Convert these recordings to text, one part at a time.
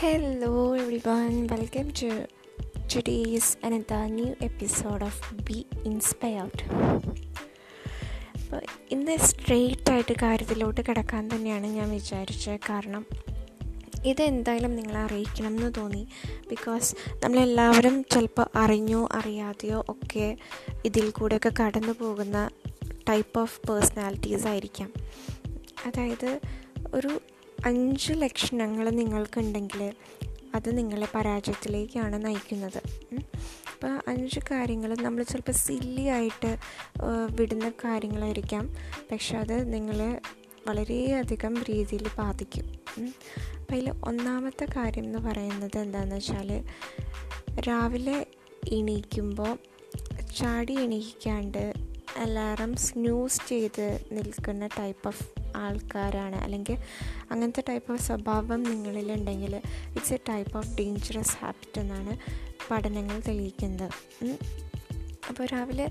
Hello everyone, welcome to today's another new episode of Be Inspired. അപ്പോൾ ഇന്ന് straight ആയിട്ട് കാര്യത്തിലോട്ട് കിടക്കാൻ തന്നെയാണ് ഞാൻ വിചാരിച്ചത് കാരണം ഇതെന്തായാലും നിങ്ങളെ അറിയിക്കണം എന്ന് തോന്നി. ബിക്കോസ് നമ്മളെല്ലാവരും ചിലപ്പോൾ അറിഞ്ഞോ അറിയാതെയോ ഒക്കെ ഇതിൽ കൂടെയൊക്കെ കടന്നു പോകുന്ന ടൈപ്പ് ഓഫ് പേഴ്സണാലിറ്റീസ് ആയിരിക്കാം. അതായത് ഒരു അഞ്ച് ലക്ഷണങ്ങൾ നിങ്ങൾക്കുണ്ടെങ്കിൽ അത് നിങ്ങളെ പരാജയത്തിലേക്കാണ് നയിക്കുന്നത്. അപ്പോൾ അഞ്ച് കാര്യങ്ങൾ നമ്മൾ ചിലപ്പോൾ സില്ലി ആയിട്ട് വിടുന്ന കാര്യങ്ങളായിരിക്കാം. പക്ഷെ അത് നിങ്ങളെ വളരെയധികം രീതിയിൽ ബാധിക്കും. അപ്പം അതിൽ ഒന്നാമത്തെ കാര്യം എന്ന് പറയുന്നത് എന്താണെന്ന് വെച്ചാൽ രാവിലെ എണീക്കുമ്പോൾ ചാടി എണീക്കാണ്ട് അലാറം സ്നൂസ് ചെയ്ത് നിൽക്കുന്ന ടൈപ്പ് ഓഫ് ആൾക്കാരാണ്. അല്ലെങ്കിൽ അങ്ങനത്തെ ടൈപ്പ് ഓഫ് സ്വഭാവം നിങ്ങളിലുണ്ടെങ്കിൽ it's a type of dangerous habit എന്നാണ് പഠനങ്ങൾ തെളിയിക്കുന്നത്. അപ്പോൾ രാവിലെ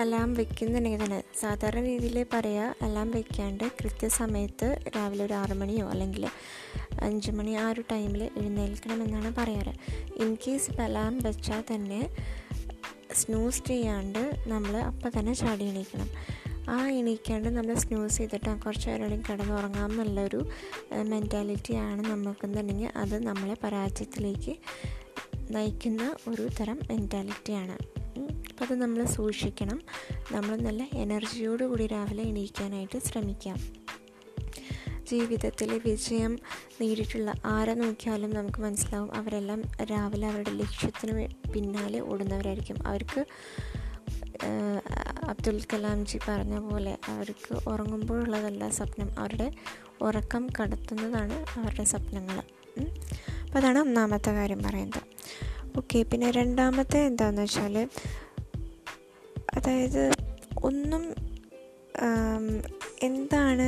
അലാം വെക്കുന്നുണ്ടെങ്കിൽ തന്നെ സാധാരണ രീതിയിൽ പറയുക അലാം വെക്കാണ്ട് കൃത്യസമയത്ത് രാവിലെ ഒരു ആറ് മണിയോ അല്ലെങ്കിൽ അഞ്ച് മണി ആ ഒരു ടൈമിൽ എഴുന്നേൽക്കണമെന്നാണ് പറയാറ്. ഇൻ കേസ് ഇപ്പം അലാം വെച്ചാൽ തന്നെ സ്നൂസ് ചെയ്യാണ്ട് നമ്മൾ അപ്പം തന്നെ ചാടി എണീക്കണം. ആ എണീക്കാണ്ട് നമ്മൾ സ്നൂസ് ചെയ്തിട്ട് കുറച്ച് നേരം കിടന്ന് ഉറങ്ങാം എന്നുള്ളൊരു മെന്റാലിറ്റിയാണ് നമുക്കെന്നുണ്ടെങ്കിൽ അത് നമ്മളെ പരാജയത്തിലേക്ക് നയിക്കുന്ന ഒരു തരം മെന്റാലിറ്റിയാണ് അപ്പോൾ അത് നമ്മൾ സൂക്ഷിക്കണം. നമ്മൾ നല്ല എനർജിയോടുകൂടി രാവിലെ എണീക്കാനായിട്ട് ശ്രമിക്കാം. ജീവിതത്തിൽ വിജയം നേടിയിട്ടുള്ള ആരെ നോക്കിയാലും നമുക്ക് മനസ്സിലാവും അവരെല്ലാം രാവിലെ അവരുടെ ലക്ഷ്യത്തിന് പിന്നാലെ ഓടുന്നവരായിരിക്കും. അവർക്ക് അബ്ദുൽ കലാംജി പറഞ്ഞ പോലെ അവർക്ക് ഉറങ്ങുമ്പോഴുള്ളതല്ല സ്വപ്നം. അവരുടെ ഉറക്കം കടത്തുന്നതാണ് അവരുടെ സ്വപ്നങ്ങൾ. അപ്പോൾ അതാണ് ഒന്നാമത്തെ കാര്യം പറയുന്നത്. ഓക്കെ പിന്നെ രണ്ടാമത്തെ എന്താണെന്ന് വെച്ചാൽ അതായത് ഒന്നും എന്താണ്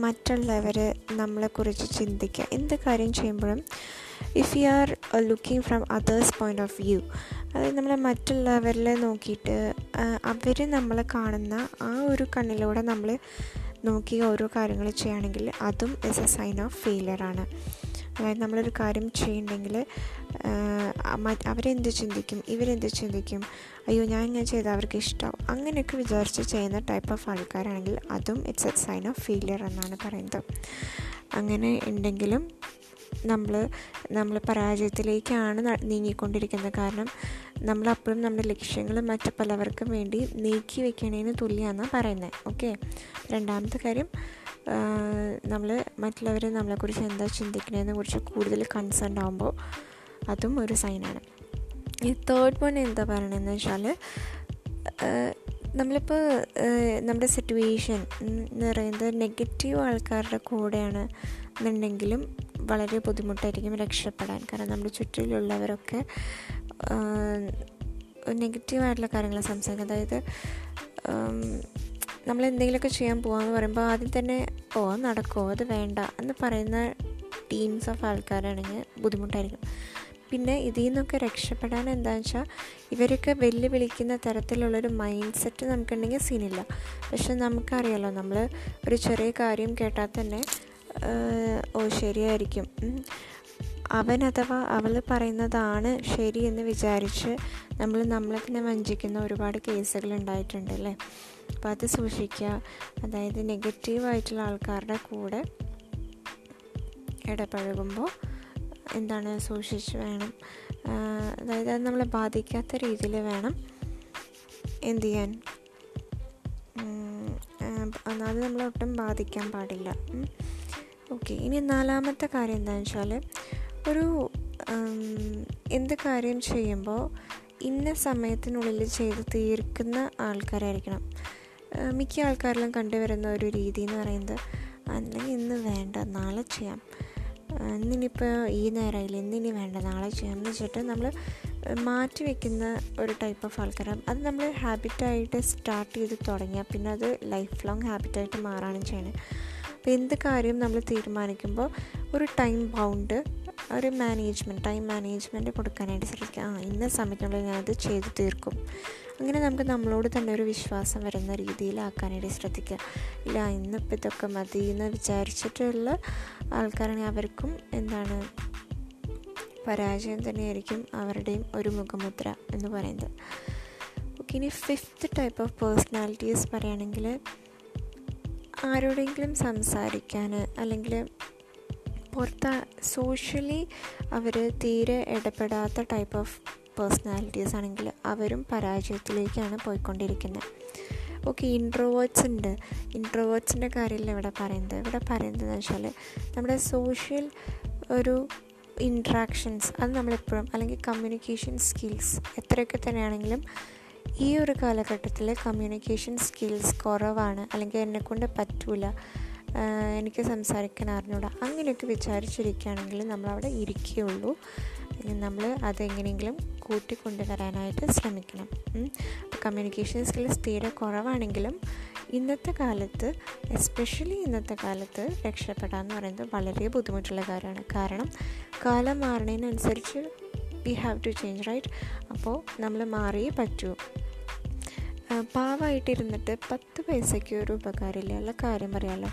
മറ്റുള്ളവർ നമ്മളെക്കുറിച്ച് ചിന്തിക്കുക എന്ത് കാര്യം ചെയ്യുമ്പോഴും if you are looking from others point of view അതായത് നമ്മൾ മറ്റുള്ളവരിൽ നോക്കിയിട്ട് അവർ നമ്മളെ കാണുന്ന ആ ഒരു കണ്ണിലൂടെ നമ്മൾ നോക്കി ഓരോ കാര്യങ്ങൾ ചെയ്യുകയാണെങ്കിൽ അതും ഇസ് എ സൈൻ ഓഫ് ഫെയിലിയറാണ് അതായത് നമ്മളൊരു കാര്യം ചെയ്യുന്നുണ്ടെങ്കിൽ അവരെന്ത് ചിന്തിക്കും? ഇവരെന്ത് ചിന്തിക്കും? അയ്യോ ഞാൻ ഇങ്ങനെ ചെയ്താൽ അവർക്ക് ഇഷ്ടമാവും അങ്ങനെയൊക്കെ വിചാരിച്ച് ചെയ്യുന്ന ടൈപ്പ് ഓഫ് ആൾക്കാരാണെങ്കിൽ അതും it's a sign of failure എന്നാണ് പറയുന്നത്. അങ്ങനെ ഉണ്ടെങ്കിലും നമ്മൾ നമ്മൾ പരാജയത്തിലേക്കാണ് നീങ്ങിക്കൊണ്ടിരിക്കുന്നത്. കാരണം നമ്മളപ്പോഴും നമ്മുടെ ലക്ഷ്യങ്ങൾ മറ്റു പലവർക്കും വേണ്ടി നീക്കി വെക്കണേന് തുല്യമാണ് പറയുന്നത് ഓക്കെ? രണ്ടാമത്തെ കാര്യം നമ്മൾ മറ്റുള്ളവർ നമ്മളെക്കുറിച്ച് എന്താ ചിന്തിക്കണതിനെ കുറിച്ച് കൂടുതൽ കൺസേൺ ആകുമ്പോൾ അതും ഒരു സൈനാണ് ഈ തേർഡ് വൺ എന്താ പറയണതെന്ന് വെച്ചാൽ നമ്മളിപ്പോൾ നമ്മുടെ സിറ്റുവേഷൻ എന്ന് പറയുന്നത് നെഗറ്റീവ് ആൾക്കാരുടെ കൂടെയാണ് എന്നുണ്ടെങ്കിലും വളരെ ബുദ്ധിമുട്ടായിരിക്കും രക്ഷപ്പെടാൻ. കാരണം നമ്മുടെ ചുറ്റിലുള്ളവരൊക്കെ നെഗറ്റീവായിട്ടുള്ള കാര്യങ്ങൾ സംസാരിക്കുന്നത്. അതായത് നമ്മൾ എന്തെങ്കിലുമൊക്കെ ചെയ്യാൻ പോകാമെന്ന് പറയുമ്പോൾ ആദ്യം തന്നെ ഓ നടക്കുമോ അത് വേണ്ട. എന്ന് പറയുന്ന ടീംസ് ഓഫ് ആൾക്കാരാണെങ്കിൽ ബുദ്ധിമുട്ടായിരിക്കും. പിന്നെ ഇതിൽ നിന്നൊക്കെ രക്ഷപ്പെടാൻ എന്താണെന്ന് വെച്ചാൽ ഇവരൊക്കെ വെല്ലുവിളിക്കുന്ന തരത്തിലുള്ളൊരു മൈൻഡ് സെറ്റ് നമുക്കുണ്ടെങ്കിൽ സീനില്ല. പക്ഷെ നമുക്കറിയാലോ നമ്മൾ ഒരു ചെറിയ കാര്യം കേട്ടാൽ തന്നെ ഓ ശരിയായിരിക്കും. അവൻ അഥവാ അവൾ പറയുന്നതാണ് ശരി എന്ന് വിചാരിച്ച് നമ്മൾ നമ്മളെ തന്നെ വഞ്ചിക്കുന്ന ഒരുപാട് കേസുകൾ ഉണ്ടായിട്ടുണ്ട് അല്ലേ? അപ്പോൾ അത് സൂക്ഷിക്കുക. അതായത് നെഗറ്റീവായിട്ടുള്ള ആൾക്കാരുടെ കൂടെ ഇടപഴകുമ്പോൾ എന്താണ് സൂക്ഷിച്ച് വേണം. അതായത് അത് നമ്മളെ ബാധിക്കാത്ത രീതിയിൽ വേണം എന്ത് ചെയ്യാൻ. അത് നമ്മളെ ഒട്ടും ബാധിക്കാൻ പാടില്ല. ഓക്കെ ഇനി നാലാമത്തെ കാര്യം എന്താണെന്ന് വെച്ചാൽ ഒരു എന്ത് കാര്യം ചെയ്യുമ്പോൾ ഇന്ന സമയത്തിനുള്ളിൽ ചെയ്ത് തീർക്കുന്ന ആൾക്കാരായിരിക്കണം. മിക്ക ആൾക്കാരിലും കണ്ടുവരുന്ന ഒരു രീതി എന്ന് പറയുന്നത് അല്ലെങ്കിൽ ഇന്ന് വേണ്ട നാളെ ചെയ്യാം. ഇന്നിനിപ്പോൾ ഈ നേരമായില്ല ഇന്നിനി വേണ്ട നാളെ ചെയ്യാം എന്ന് വെച്ചിട്ട് നമ്മൾ മാറ്റി വയ്ക്കുന്ന ഒരു ടൈപ്പ് ഓഫ് ആൾക്കാരാണ്. അത് നമ്മൾ ഹാബിറ്റായിട്ട് സ്റ്റാർട്ട് ചെയ്ത് തുടങ്ങിയാൽ പിന്നെ അത് ലൈഫ് ലോങ് ഹാബിറ്റായിട്ട് മാറാനും ചെയ്യണം. അപ്പോൾ എന്ത് കാര്യം നമ്മൾ തീരുമാനിക്കുമ്പോൾ ഒരു ടൈം ബൗണ്ട് ഒരു മാനേജ്മെന്റ് ടൈം മാനേജ്മെന്റ് കൊടുക്കാനായിട്ട് ശ്രമിക്കുക. ആ ഇന്ന സമയത്തിനുള്ളിൽ ഞാനത് ചെയ്തു തീർക്കും. അങ്ങനെ നമുക്ക് നമ്മളോട് തന്നെ ഒരു വിശ്വാസം വരുന്ന രീതിയിലാക്കാനായിട്ട് ശ്രദ്ധിക്കുക. ഇല്ല ഇന്നിപ്പോൾ ഇതൊക്കെ മതി എന്ന് വിചാരിച്ചിട്ടുള്ള ആൾക്കാരാണെങ്കിൽ അവർക്കും എന്താണ് പരാജയം തന്നെയായിരിക്കും അവരുടെയും ഒരു മുഖമുദ്ര എന്ന് പറയുന്നത്. ഓക്കെ ഇനി ഫിഫ്ത്ത് ടൈപ്പ് ഓഫ് പേഴ്സണാലിറ്റീസ് പറയുകയാണെങ്കിൽ ആരോടെങ്കിലും സംസാരിക്കാൻ അല്ലെങ്കിൽ പുറത്ത് സോഷ്യലി അവർ തീരെ ഇടപെടാത്ത ടൈപ്പ് ഓഫ് പേഴ്സണാലിറ്റീസ് ആണെങ്കിൽ അവരും പരാജയത്തിലേക്കാണ് പോയിക്കൊണ്ടിരിക്കുന്നത്. ഓക്കെ ഇൻട്രോവേർട്സ് ഉണ്ട്. ഇൻട്രോവേർട്സിന്റെ കാര്യമല്ല ഇവിടെ പറയുന്നത്. ഇവിടെ പറയുന്നത് വെച്ചാൽ നമ്മുടെ സോഷ്യൽ ഒരു ഇൻട്രാക്ഷൻസ് അത് നമ്മളെപ്പോഴും അല്ലെങ്കിൽ കമ്മ്യൂണിക്കേഷൻ സ്കിൽസ് എത്രയൊക്കെ തന്നെയാണെങ്കിലും ഈ ഒരു കാലഘട്ടത്തിൽ കമ്മ്യൂണിക്കേഷൻ സ്കിൽസ് കുറവാണ് അല്ലെങ്കിൽ എന്നെക്കൊണ്ട് പറ്റൂല എനിക്ക് സംസാരിക്കാൻ അറിഞ്ഞൂടാ അങ്ങനെയൊക്കെ വിചാരിച്ചിരിക്കുകയാണെങ്കിൽ നമ്മളവിടെ ഇരിക്കുകയുള്ളൂ. നമ്മൾ അതെങ്ങനെയെങ്കിലും കൂട്ടിക്കൊണ്ടുവരാനായിട്ട് ശ്രമിക്കണം. കമ്മ്യൂണിക്കേഷൻ സ്കിൽസ് തീരെ കുറവാണെങ്കിലും ഇന്നത്തെ കാലത്ത് എസ്പെഷ്യലി ഇന്നത്തെ കാലത്ത് രക്ഷപ്പെടാമെന്ന് പറയുന്നത് വളരെ ബുദ്ധിമുട്ടുള്ള കാര്യമാണ്. കാരണം കാലം മാറുന്നതിനനുസരിച്ച് we have to change right അപ്പോൾ നമ്മൾ മാറിയേ പറ്റൂ. പാവമായിട്ടിരുന്നിട്ട് പത്ത് പൈസയ്ക്ക് ഒരു ഉപകാരമില്ല? ഉള്ള കാര്യം പറയാമല്ലോ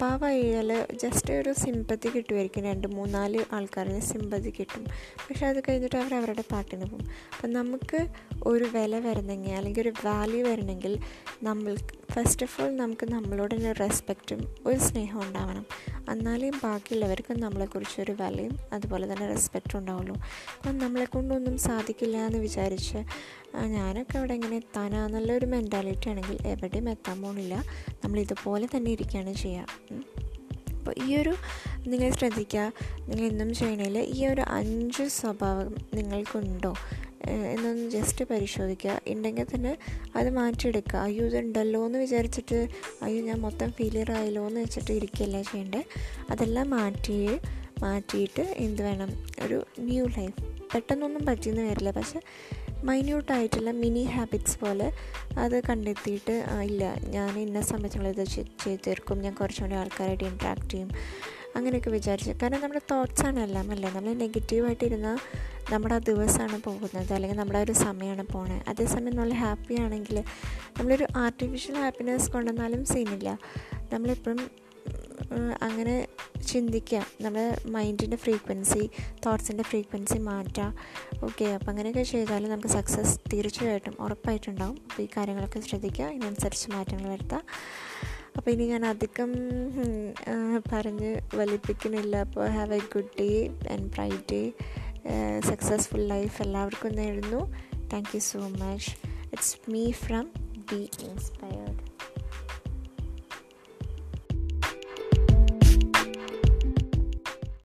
പാവമായാൽ ജസ്റ്റ് ഒരു സിമ്പതി കിട്ടുമായിരിക്കും രണ്ട് മൂന്നാൽ ആൾക്കാരിന് സിമ്പതി കിട്ടും. പക്ഷെ അത് കഴിഞ്ഞിട്ട് അവർ അവരുടെ പാട്ടിന് പോകും. അപ്പം നമുക്ക് ഒരു വില വരണമെങ്കിൽ അല്ലെങ്കിൽ ഒരു വാല്യൂ വരണമെങ്കിൽ നമ്മൾ ഫസ്റ്റ് ഓഫ് ഓൾ നമുക്ക് നമ്മളോട് തന്നെ റെസ്പെക്റ്റും ഒരു സ്നേഹം ഉണ്ടാവണം. എന്നാലേ ബാക്കിയുള്ളവർക്ക് നമ്മളെക്കുറിച്ച് ഒരു വിലയും അതുപോലെ തന്നെ റെസ്പെക്റ്റും ഉണ്ടാവുള്ളൂ. അപ്പം നമ്മളെ കൊണ്ടൊന്നും സാധിക്കില്ല എന്ന് വിചാരിച്ച് ഞാനൊക്കെ അവിടെ എങ്ങനെ എത്താനാന്നുള്ള ഒരു മെന്റാലിറ്റി ആണെങ്കിൽ എവിടെയും എത്താൻ പോണില്ല. നമ്മൾ ഇതുപോലെ തന്നെ ഇരിക്കുകയാണ് ചെയ്യുക. അപ്പോൾ ഈ ഒരു നിങ്ങൾ ശ്രദ്ധിക്കുക നിങ്ങൾ ഇന്നും ചെയ്യണേൽ ഈ ഒരു അഞ്ച് സ്വഭാവം നിങ്ങൾക്കുണ്ടോ എന്നൊന്ന് ജസ്റ്റ് പരിശോധിക്കുക. ഉണ്ടെങ്കിൽ തന്നെ അത് മാറ്റിയെടുക്കുക. അയ്യോ ഇതുണ്ടല്ലോ എന്ന് വിചാരിച്ചിട്ട് അയ്യോ ഞാൻ മൊത്തം ഫെയിലിയർ ആയല്ലോ എന്ന് വെച്ചിട്ട് ഇരിക്കുകയല്ല ചെയ്യേണ്ടത് അതെല്ലാം മാറ്റി മാറ്റിയിട്ട് എന്ത് വേണം? ഒരു ന്യൂ ലൈഫ് പെട്ടെന്നൊന്നും പറ്റിയെന്ന് വരില്ല. പക്ഷെ മൈന്യൂട്ടായിട്ടുള്ള മിനി ഹാബിറ്റ്സ് പോലെ അത് കണ്ടെത്തിയിട്ട് ഇല്ല ഞാൻ ഇന്ന സമയത്തുള്ള ഇത് ചെയ്ത് തീർക്കും ഞാൻ കുറച്ചുകൂടി ആൾക്കാരായിട്ട് ഇൻട്രാക്ട് ചെയ്യും. അങ്ങനെയൊക്കെ വിചാരിച്ചു. കാരണം നമ്മുടെ തോട്ട്സാണ് എല്ലാം അല്ലേ? നമ്മൾ നെഗറ്റീവായിട്ടിരുന്നാൽ നമ്മുടെ ആ ദിവസമാണ് പോകുന്നത്. അല്ലെങ്കിൽ നമ്മുടെ ഒരു സമയമാണ് പോണത് അതേസമയം നമ്മൾ ഹാപ്പി ആണെങ്കിൽ നമ്മളൊരു ആർട്ടിഫിഷ്യൽ ഹാപ്പിനെസ് കൊണ്ടുവന്നാലും സീനില്ല നമ്മളെപ്പോഴും അങ്ങനെ ചിന്തിക്കാം. നമ്മുടെ മൈൻഡിന്റെ ഫ്രീക്വൻസി തോട്ട്സിന്റെ ഫ്രീക്വൻസി മാറ്റുക ഓക്കെ അപ്പോൾ അങ്ങനെയൊക്കെ ചെയ്താൽ നമുക്ക് സക്സസ് തീർച്ചയായിട്ടും ഉറപ്പായിട്ടുണ്ടാവും. അപ്പോൾ ഈ കാര്യങ്ങളൊക്കെ ശ്രദ്ധിക്കുക ഇതിനനുസരിച്ച് മാറ്റങ്ങൾ വരുത്താം. അപ്പോൾ ഇനി ഞാൻ അധികം പറഞ്ഞ് വലിപ്പിക്കുന്നില്ല. അപ്പോൾ have a good day and bright day successful life എല്ലാവർക്കും നേടുന്നു thank you so much it's me from be inspired